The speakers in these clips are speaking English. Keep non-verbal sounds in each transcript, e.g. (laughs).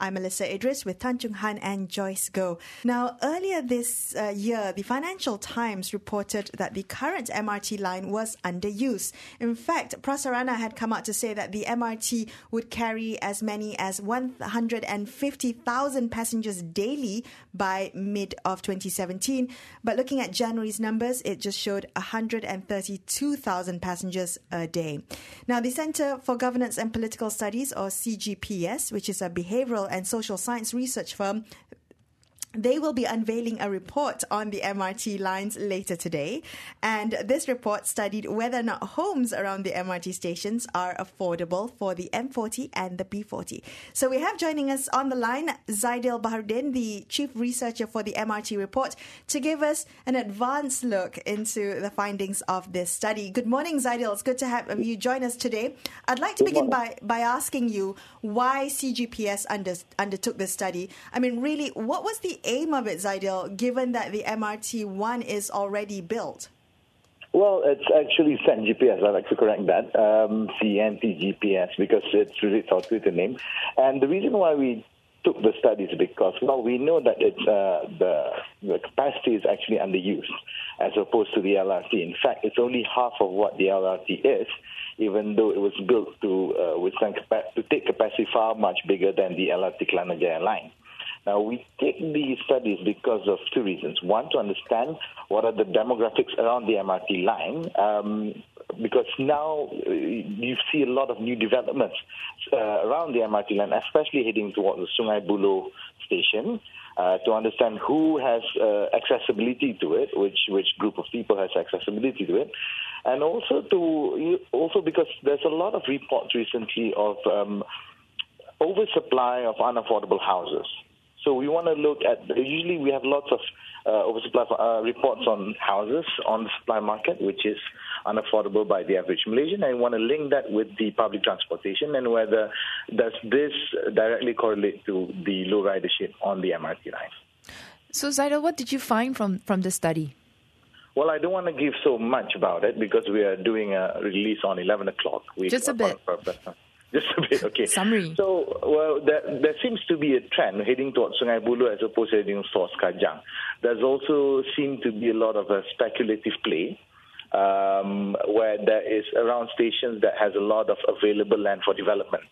I'm Melissa Idris with Tan Chung Han and Joyce Go. Now, earlier this uh, year, the Financial Times reported that the current MRT line was under use. In fact, Prasarana had come out to say that the MRT would carry as many as 150,000 passengers daily by mid of 2017. But looking at January's numbers, it just showed 132,000 passengers a day. Now, the Center for Governance and Political Studies, or CGPS, which is a behavioral and social science research firm they will be unveiling a report on the MRT lines later today. And this report studied whether or not homes around the MRT stations are affordable for the M40 and the B40. So we have joining us on the line Zaidel Baharudin, the chief researcher for the MRT report, to give us an advanced look into the findings of this study. Good morning, Zaidel. It's good to have you join us today. I'd like to begin by, by asking you why CGPS under, undertook this study. I mean, really, what was the aim of it, Zaidel, given that the MRT1 is already built? Well, it's actually CENT-GPS. I'd like to correct that. Um, CENT-GPS because it's thought with the name. And the reason why we took the studies because well we know that it's uh, the the capacity is actually underused as opposed to the LRT. In fact, it's only half of what the LRT is, even though it was built to uh, withstand to take capacity far much bigger than the LRT Kelana Jaya line. Now, we take these studies because of two reasons. One, to understand what are the demographics around the MRT line, um, because now uh, you see a lot of new developments uh, around the MRT line, especially heading towards the Sungai Buloh station. Uh, to understand who has uh, accessibility to it, which which group of people has accessibility to it, and also to also because there's a lot of reports recently of um, oversupply of unaffordable houses. So we want to look at, usually we have lots of uh, oversupply uh, reports on houses on the supply market, which is unaffordable by the average Malaysian. And we want to link that with the public transportation and whether does this directly correlate to the low ridership on the MRT line. So, Zaidel, what did you find from, from the study? Well, I don't want to give so much about it because we are doing a release on 11 o'clock. Just a bit. Just a bit, okay. Summary. So, well, there, there seems to be a trend heading towards Sungai Buloh as opposed to heading towards Kajang. There's also seemed to be a lot of a speculative play um, where there is around stations that has a lot of available land for development.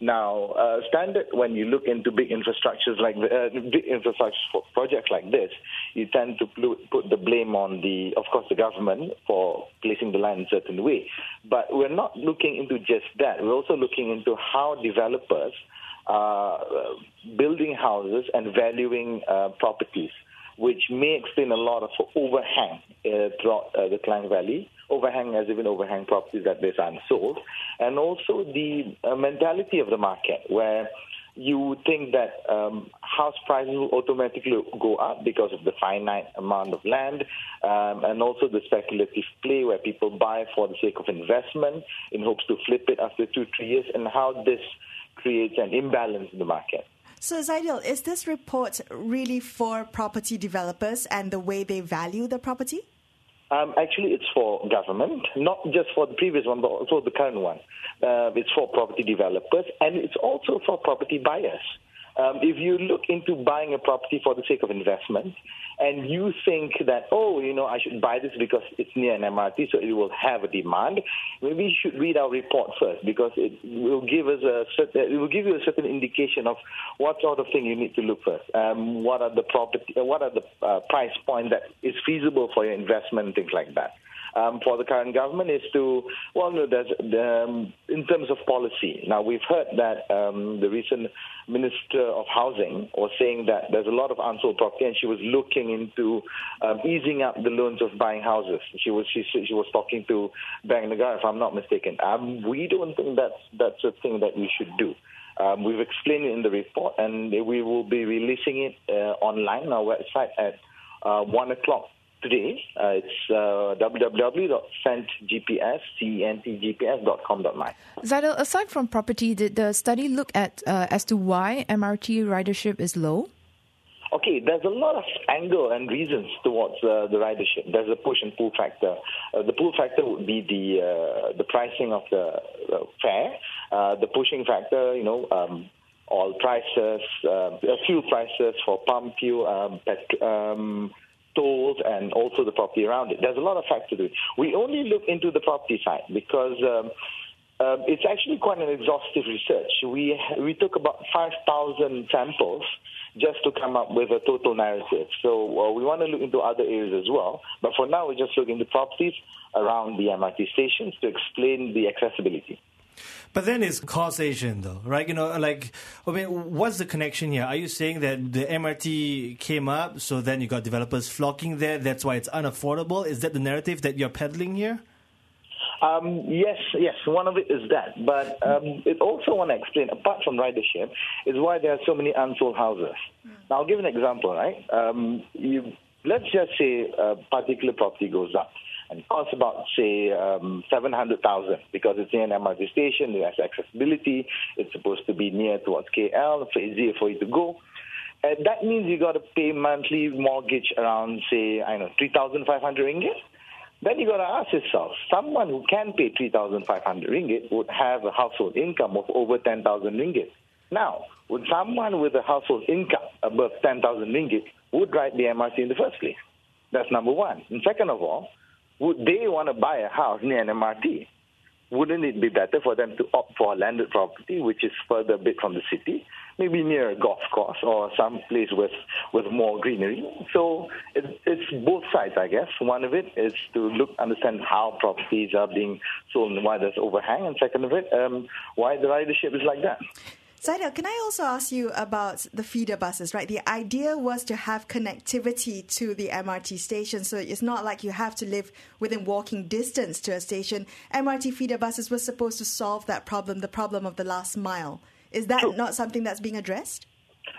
Now, uh, standard when you look into big infrastructures like uh, big infrastructure projects like this, you tend to put the blame on the, of course, the government for placing the land in a certain way. But we're not looking into just that. We're also looking into how developers are uh, building houses and valuing uh, properties which may explain a lot of overhang uh, throughout uh, the Klang Valley. Overhang as even overhang properties that there's unsold. And also the uh, mentality of the market, where you think that um, house prices will automatically go up because of the finite amount of land, um, and also the speculative play where people buy for the sake of investment in hopes to flip it after two, three years, and how this creates an imbalance in the market. So, Zaidel, is this report really for property developers and the way they value the property? Um, actually, it's for government, not just for the previous one, but also the current one. Uh, it's for property developers, and it's also for property buyers. Um, if you look into buying a property for the sake of investment, and you think that, oh, you know, I should buy this because it's near an MRT, so it will have a demand, maybe you should read our report first because it will give us a certain, it will give you a certain indication of what sort of thing you need to look first. Um, what are the property, what are the uh, price point that is feasible for your investment, things like that um, for the current government is to, well, no, um, in terms of policy. Now, we've heard that um, the recent Minister of Housing was saying that there's a lot of unsold property, and she was looking into um, easing up the loans of buying houses. She was she, she was talking to Bank Negara, if I'm not mistaken. Um, we don't think that's that's a thing that we should do. Um, we've explained it in the report, and we will be releasing it uh, online on our website at uh, 1 o'clock today. Uh, it's uh, www.centgps.com.my. Aside from property, did the study look at uh, as to why MRT ridership is low? Okay, there's a lot of angle and reasons towards uh, the ridership. There's a push and pull factor. Uh, the pull factor would be the uh, the pricing of the uh, fare. Uh, the pushing factor, you know, um, all prices, uh, fuel prices for pump fuel, um, pet- um, tolls, and also the property around it. There's a lot of factors. We only look into the property side because. Um, um, it's actually quite an exhaustive research. We we took about 5,000 samples just to come up with a total narrative. So uh, we want to look into other areas as well. But for now, we're just looking into properties around the MRT stations to explain the accessibility. But then it's causation, though, right? You know, like, I mean, what's the connection here? Are you saying that the MRT came up, so then you got developers flocking there, that's why it's unaffordable? Is that the narrative that you're peddling here? Um, yes, yes, one of it is that. But um, it also want to explain, apart from ridership, is why there are so many unsold houses. Now, I'll give an example, right? Um, you, let's just say a particular property goes up and costs about, say, um, 700,000 because it's near an MRT station, it has accessibility, it's supposed to be near towards KL, so easier for you to go. That means you got to pay monthly mortgage around, say, I know, 3,500 ringgit. Then you got to ask yourself, someone who can pay 3,500 ringgit would have a household income of over 10,000 ringgit. Now, would someone with a household income above 10,000 ringgit would ride the MRT in the first place? That's number one. And second of all, would they want to buy a house near an MRT? Wouldn't it be better for them to opt for a landed property, which is further a bit from the city, maybe near a golf course or some place with with more greenery. So it, it's both sides, I guess. One of it is to look understand how properties are being sold and why there's overhang, and second of it, um, why the ridership is like that. Zaidel, can I also ask you about the feeder buses, right? The idea was to have connectivity to the MRT station, so it's not like you have to live within walking distance to a station. MRT feeder buses were supposed to solve that problem, the problem of the last mile. Is that not something that's being addressed?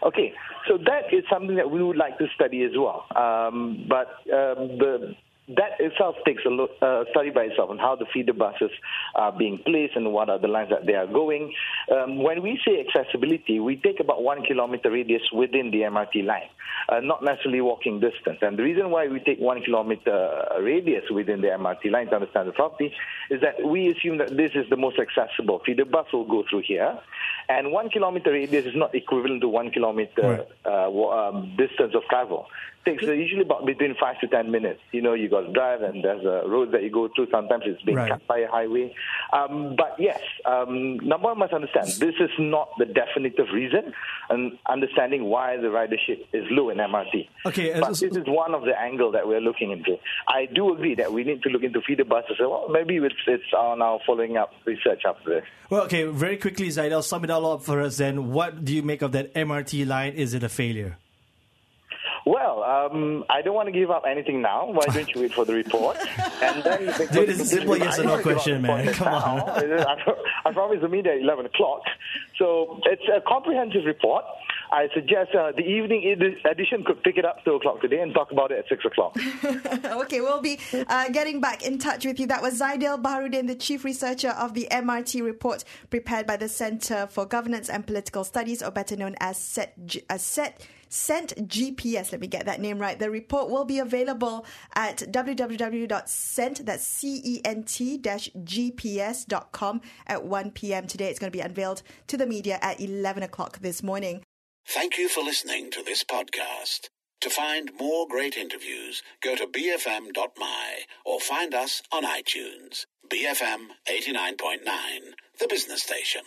Okay, so that is something that we would like to study as well. Um, but um, the that itself takes a look, uh, study by itself on how the feeder buses are being placed and what are the lines that they are going. Um, when we say accessibility, we take about one kilometer radius within the MRT line, uh, not necessarily walking distance. And the reason why we take one kilometer radius within the MRT line to understand the property is that we assume that this is the most accessible. Feeder bus will go through here, and one kilometer radius is not equivalent to one kilometer right. uh, um, distance of travel takes usually about between five to ten minutes. You know, you got to drive, and there's a road that you go through. Sometimes it's being right. cut by a highway. Um, but yes, um, number one must understand this is not the definitive reason, and understanding why the ridership is low in MRT. Okay, but this is one of the angle that we're looking into. I do agree that we need to look into feeder buses. Well, maybe it's, it's on our following up research after this. Well, okay, very quickly, Zaidel, sum it all up for us. Then, what do you make of that MRT line? Is it a failure? Well, um, I don't want to give up anything now. Why don't you wait for the report? (laughs) And then (laughs) Dude, it's a simple yes or no question, man. Come on. (laughs) I promised the media at 11 o'clock. So it's a comprehensive report. I suggest uh, the evening edition could pick it up 2 o'clock today and talk about it at 6 o'clock. okay, we'll be uh, getting back in touch with you. That was Zaidel Baharudin, the chief researcher of the MRT report prepared by the Center for Governance and Political Studies, or better known as SET. As SET Cent GPS. Let me get that name right. The report will be available at www.cent, that's C-E-N-T GPS.com at 1 p.m. today. It's going to be unveiled to the media at 11 o'clock this morning. Thank you for listening to this podcast. To find more great interviews, go to bfm.my or find us on iTunes. BFM 89.9, the business station.